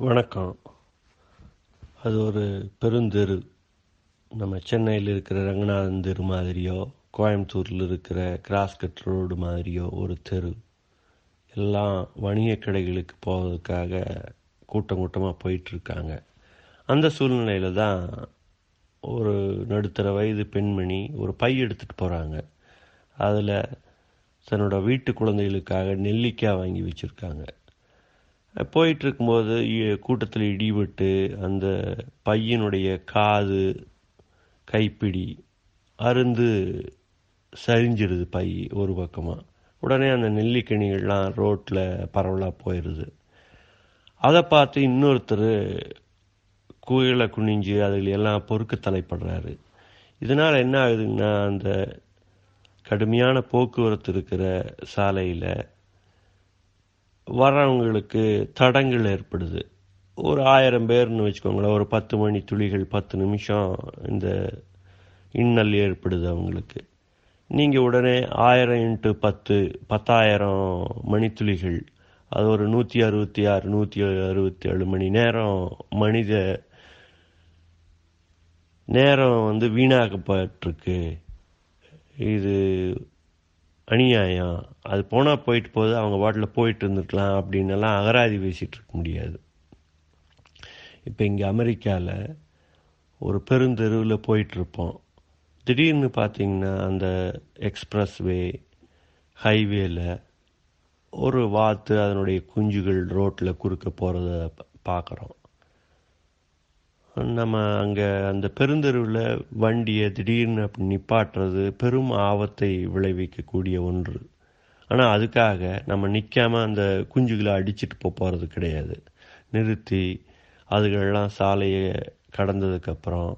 வணக்கம். அது ஒரு பெருந்தெரு. நம்ம சென்னையில் இருக்கிற ரங்கநாதன் தெரு மாதிரியோ கோயம்புத்தூரில் இருக்கிற கிராஸ்கட் ரோடு மாதிரியோ ஒரு தெரு. எல்லாம் வணிக கடைகளுக்கு போவதற்காக கூட்டம் கூட்டமாக போயிட்டுருக்காங்க. அந்த சூழ்நிலையில் தான் ஒரு நடுத்தர வயது பெண்மணி ஒரு பை எடுத்துகிட்டு போகிறாங்க அதில் தன்னோட வீட்டு குழந்தைகளுக்காக நெல்லிக்காய் வாங்கி வச்சுருக்காங்க. போயிட்டு இருக்கும்போது கூட்டத்தில் இடிபட்டு அந்த பையனுடைய காது கைப்பிடி அருந்து சரிஞ்சிடுது பை ஒரு பக்கமாக உடனே அந்த நெல்லிக்கனிகள்லாம் ரோட்டில் பரவலாக போயிடுது அதை பார்த்து இன்னொருத்தர் குயிலை குனிஞ்சு அதில் எல்லாம் பொறுக்க தலைப்படுறாரு. இதனால் என்ன ஆகுதுங்கன்னா அந்த கடுமையான போக்குவரத்து இருக்கிற சாலையில் வர்றவங்களுக்கு தடங்கள் ஏற்படுது. ஒரு ஆயிரம் பேர்னு வச்சுக்கோங்களேன் ஒரு பத்து மணி துளிகள் பத்து நிமிஷம் இந்த இன்னல் ஏற்படுது அவங்களுக்கு. நீங்கள் உடனே ஆயிரம் இன்ட்டு பத்து பத்தாயிரம் மணித்துளிகள் அது ஒரு நூற்றி அறுபத்தி ஆறு நூற்றி அறுபத்தி ஏழு மணி நேரம் மனித நேரம் வந்து வீணாக்கப்பட்டிருக்கு இது அநியாயம். அது போனால் போயிட்டு போகுது அவங்க பாட்டில் போயிட்டு இருந்துக்கலாம் அப்படின்னு அகராதி பேசிகிட்டு இருக்க முடியாது. இப்போ இங்கே அமெரிக்காவில் ஒரு பெருந்தெருவில் போயிட்டுருப்போம் திடீர்னு பார்த்தீங்கன்னா அந்த எக்ஸ்ப்ரெஸ்வே ஹைவேல ஒரு வாத்து அதனுடைய குஞ்சுகள் ரோட்டில் குறுக்க போகிறத பார்க்குறோம் நம்ம அங்கே அந்த பெருந்தெருவில் வண்டியை திடீர்னு அப்படி நிப்பாட்டுறது பெரும் ஆபத்தை விளைவிக்கக்கூடிய ஒன்று. ஆனால் அதுக்காக நம்ம நிற்காம அந்த குஞ்சுகளை அடிச்சுட்டு போக போகிறது கிடையாது. நிறுத்தி அதுகளெல்லாம் சாலையை கடந்ததுக்கப்புறம்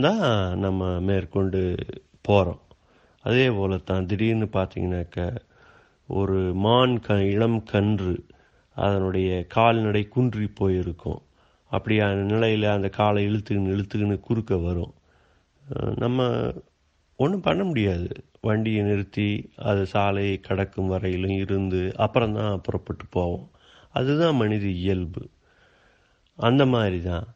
தான் நம்ம மேற்கொண்டு போகிறோம் அதே போல தான் திடீர்னு பார்த்தீங்கன்னாக்க ஒரு மான் க இளம் கன்று அதனுடைய கால்நடை குன்றி போயிருக்கும். அப்படியான நிலையில் அந்த காலை இழுத்துக்கின்னு இழுத்துக்கின்னு குறுக்க வரும். நம்ம ஒன்றும் பண்ண முடியாது. வண்டியை நிறுத்தி அது சாலையை கடக்கும் வரையிலும் இருந்து அப்புறம்தான் புறப்பட்டு போவோம். அதுதான் மனித இயல்பு. அந்த மாதிரி தான்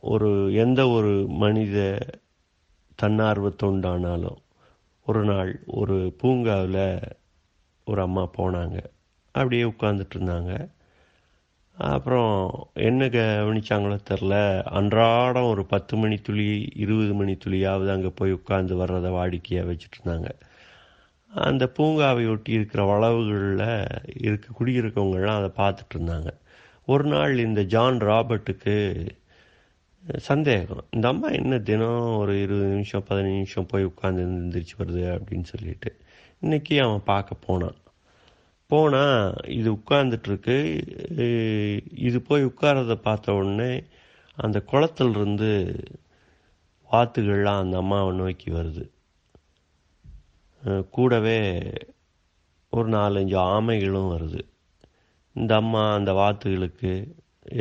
ஒரு எந்த ஒரு மனித தன்னார்வ தொண்டானாலும் ஒரு நாள் ஒரு பூங்காவில் ஒரு அம்மா போனாங்க. அப்படியே உட்காந்துட்டு இருந்தாங்க. அப்புறம் என்ன கவனிச்சாங்களோ தெரில அன்றாடம் ஒரு பத்து மணி துளி இருபது மணி துளியாவது அங்கே போய் உட்காந்து வர்றதை வாடிக்கையாக வச்சுட்டு இருந்தாங்க. அந்த பூங்காவை ஒட்டி இருக்கிற வளவுகளில் இருக்க குடியிருக்கவங்கள்லாம் அதை பார்த்துட்டு இருந்தாங்க. ஒரு நாள் இந்த ஜான் ராபர்ட்டுக்கு சந்தேகம். இந்த அம்மா என்ன தினம் ஒரு இருபது நிமிஷம் பதினஞ்சு நிமிஷம் போய் உட்காந்து எழுந்திரிச்சு வருது அப்படின்னு சொல்லிட்டு இன்னைக்கு அவன் பார்க்க போனான். போனால் இது உட்கார்ந்துட்டுருக்கு இது போய் உட்காரத பார்த்த உடனே அந்த குளத்திலிருந்து வாத்துகள்லாம் அந்த அம்மாவை நோக்கி வருது. கூடவே ஒரு நாலஞ்சு ஆமைகளும் வருது. இந்த அம்மா அந்த வாத்துகளுக்கு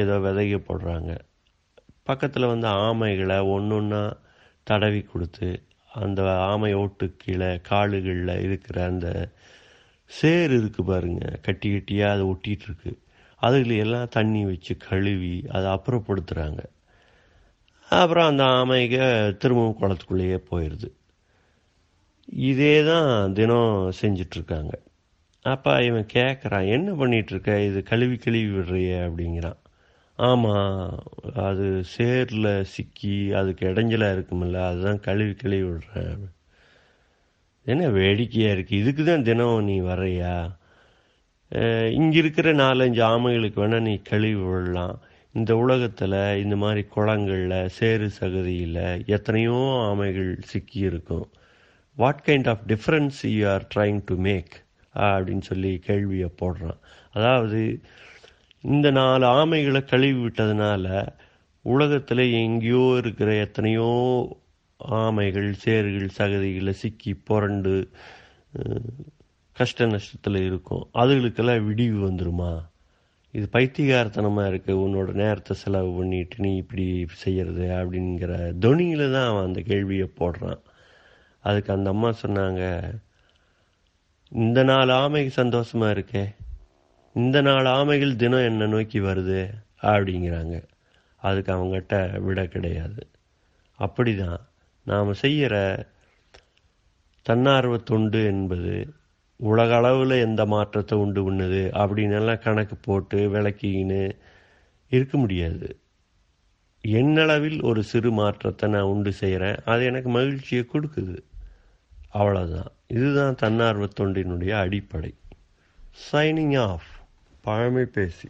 ஏதோ விதைக்க போடுறாங்க. பக்கத்தில் வந்து ஆமைகளை ஒன்று ஒன்றா தடவி கொடுத்து அந்த ஆமை ஓட்டு கீழே காடுகளில் இருக்கிற அந்த சேர் இருக்குது பாருங்க கட்டி கட்டியாக அதை ஒட்டிகிட்டு இருக்கு. எல்லாம் தண்ணி வச்சு கழுவி அதை அப்புறப்படுத்துகிறாங்க அப்புறம் அந்த ஆமைக திரும்பவும் குளத்துக்குள்ளேயே போயிடுது இதே தான் தினம் செஞ்சிட்ருக்காங்க. அப்போ இவன் கேட்குறான் என்ன பண்ணிகிட்ருக்க இது கழுவி கழுவி விடுறிய அப்படிங்கிறான். ஆமாம் அது சேரில் சிக்கி அதுக்கு இடைஞ்சலாக இருக்குமில்ல அதுதான் கழுவி கழுவி விடுறேன். என்ன வேடிக்கையாக இருக்குது இதுக்கு தான் தினம் நீ வரையா இங்கே இருக்கிற நாலஞ்சு ஆமைகளுக்கு வேணால் நீ கழுவி விடலாம். இந்த உலகத்தில் இந்த மாதிரி குளங்களில் சேரு சகதியில் எத்தனையோ ஆமைகள் சிக்கி இருக்கும். What kind of difference you are trying to make அப்படின்னு சொல்லி கேள்வியை போடுறான். அதாவது இந்த நாலு ஆமைகளை கழுவி விட்டதுனால உலகத்தில் எங்கேயோ இருக்கிற எத்தனையோ ஆமைகள் சேர்கள் சகதிகளை சிக்கி புரண்டு கஷ்ட நஷ்டத்தில் இருக்கும். அதுகளுக்கெல்லாம் விடிவு வந்துருமா? இது பைத்தியகாரத்தனமாக இருக்கு. உன்னோட நேரத்தை செலவு பண்ணிட்டு நீ இப்படி செய்கிறது அப்படிங்கிற துணியில் தான் அவன் அந்த கேள்வியை போடுறான். அதுக்கு அந்த அம்மா சொன்னாங்க இந்த நாலு ஆமைக்கு சந்தோஷமாக இருக்கே? இந்த நாலு ஆமைகள் தினம் என்னை நோக்கி வருது? அப்படிங்கிறாங்க. அதுக்கு அவங்ககிட்ட விட கிடையாது. அப்படிதான். நாம் செய்கிற தன்னார்வ தொண்டு என்பது உலக அளவில் எந்த மாற்றத்தை உண்டு பண்ணுது அப்படின்னெல்லாம் கணக்கு போட்டு விளக்கின்னு இருக்க முடியாது. என்னளவில் ஒரு சிறு மாற்றத்தை நான் உண்டு செய்கிறேன் அது எனக்கு மகிழ்ச்சியை கொடுக்குது. அவ்வளோதான் இதுதான் தன்னார்வ தொண்டினுடைய அடிப்படை. சைனிங் ஆஃப் பழமை பேசி.